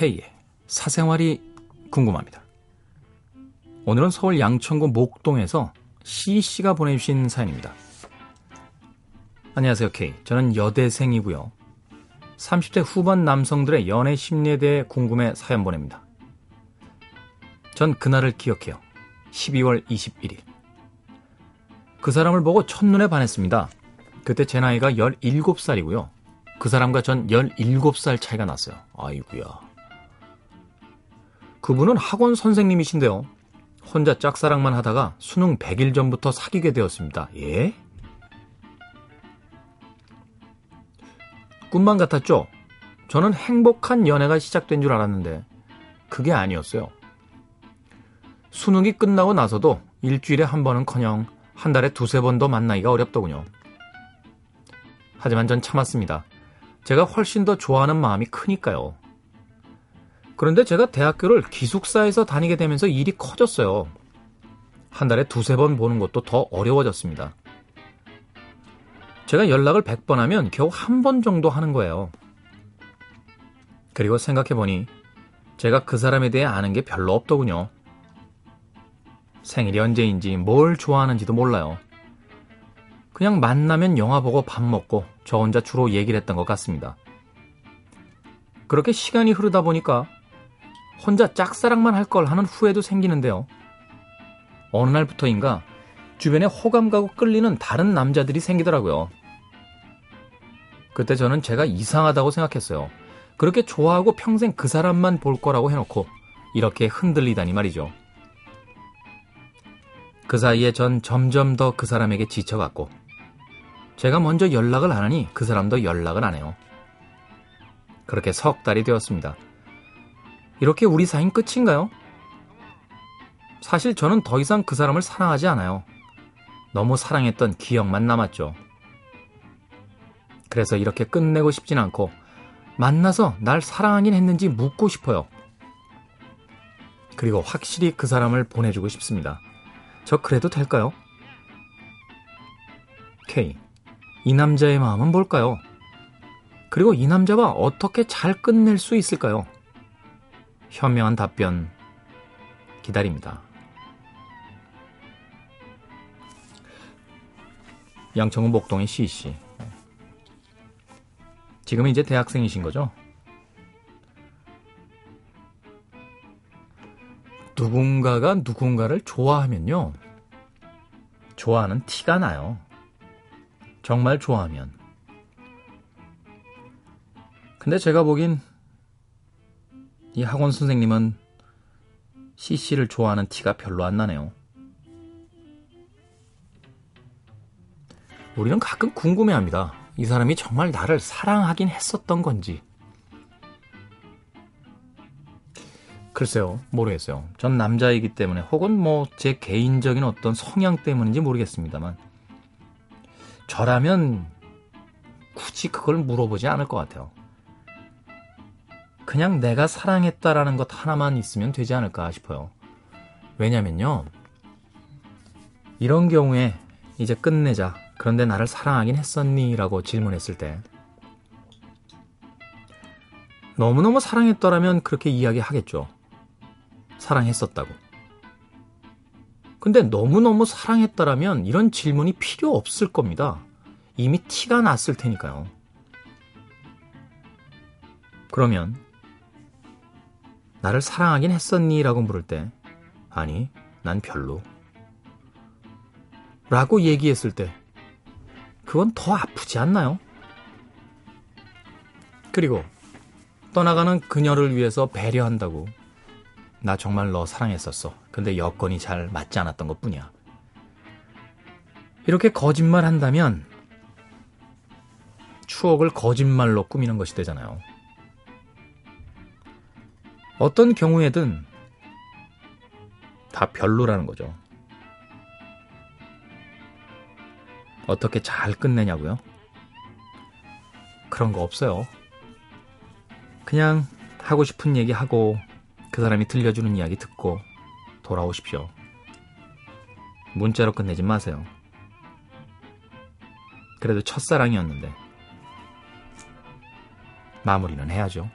K의 사생활이 궁금합니다. 오늘은 서울 양천구 목동에서 C씨가 보내주신 사연입니다. 안녕하세요, K. 저는 여대생이고요. 30대 후반 남성들의 연애 심리에 대해 궁금해 사연 보냅니다. 전 그날을 기억해요. 12월 21일. 그 사람을 보고 첫눈에 반했습니다. 그때 제 나이가 17살이고요. 그 사람과 전 17살 차이가 났어요. 아이구야. 그분은 학원 선생님이신데요. 혼자 짝사랑만 하다가 수능 100일 전부터 사귀게 되었습니다. 예? 꿈만 같았죠? 저는 행복한 연애가 시작된 줄 알았는데 그게 아니었어요. 수능이 끝나고 나서도 일주일에 한 번은커녕 한 달에 두세 번도 만나기가 어렵더군요. 하지만 전 참았습니다. 제가 훨씬 더 좋아하는 마음이 크니까요. 그런데 제가 대학교를 기숙사에서 다니게 되면서 일이 커졌어요. 한 달에 두세 번 보는 것도 더 어려워졌습니다. 제가 연락을 100번 하면 겨우 한 번 정도 하는 거예요. 그리고 생각해보니 제가 그 사람에 대해 아는 게 별로 없더군요. 생일이 언제인지 뭘 좋아하는지도 몰라요. 그냥 만나면 영화 보고 밥 먹고 저 혼자 주로 얘기를 했던 것 같습니다. 그렇게 시간이 흐르다 보니까 혼자 짝사랑만 할 걸 하는 후회도 생기는데요. 어느 날부터인가 주변에 호감 가고 끌리는 다른 남자들이 생기더라고요. 그때 저는 제가 이상하다고 생각했어요. 그렇게 좋아하고 평생 그 사람만 볼 거라고 해놓고 이렇게 흔들리다니 말이죠. 그 사이에 전 점점 더 그 사람에게 지쳐갔고, 제가 먼저 연락을 안 하니 그 사람도 연락을 안 해요. 그렇게 석 달이 되었습니다. 이렇게 우리 사이는 끝인가요? 사실 저는 더 이상 그 사람을 사랑하지 않아요. 너무 사랑했던 기억만 남았죠. 그래서 이렇게 끝내고 싶진 않고 만나서 날 사랑하긴 했는지 묻고 싶어요. 그리고 확실히 그 사람을 보내주고 싶습니다. 저 그래도 될까요? K. 이 남자의 마음은 뭘까요? 그리고 이 남자와 어떻게 잘 끝낼 수 있을까요? 현명한 답변 기다립니다. 양천구 목동의 C씨. 지금은 이제 대학생이신 거죠? 누군가가 누군가를 좋아하면요. 좋아하는 티가 나요. 정말 좋아하면. 근데 제가 보긴 이 학원 선생님은 CC를 좋아하는 티가 별로 안 나네요. 우리는 가끔 궁금해 합니다. 이 사람이 정말 나를 사랑하긴 했었던 건지. 글쎄요, 모르겠어요. 전 남자이기 때문에 혹은 뭐 제 개인적인 어떤 성향 때문인지 모르겠습니다만 저라면 굳이 그걸 물어보지 않을 것 같아요. 그냥 내가 사랑했다라는 것 하나만 있으면 되지 않을까 싶어요. 왜냐면요. 이런 경우에 이제 끝내자. 그런데 나를 사랑하긴 했었니? 라고 질문했을 때 너무너무 사랑했더라면 그렇게 이야기하겠죠. 사랑했었다고. 근데 너무너무 사랑했다라면 이런 질문이 필요 없을 겁니다. 이미 티가 났을 테니까요. 그러면 나를 사랑하긴 했었니? 라고 물을 때 아니, 난 별로. 라고 얘기했을 때 그건 더 아프지 않나요? 그리고 떠나가는 그녀를 위해서 배려한다고 나 정말 너 사랑했었어. 근데 여건이 잘 맞지 않았던 것 뿐이야. 이렇게 거짓말 한다면 추억을 거짓말로 꾸미는 것이 되잖아요. 어떤 경우에든 다 별로라는 거죠. 어떻게 잘 끝내냐고요? 그런 거 없어요. 그냥 하고 싶은 얘기 하고 그 사람이 들려주는 이야기 듣고 돌아오십시오. 문자로 끝내지 마세요. 그래도 첫사랑이었는데 마무리는 해야죠.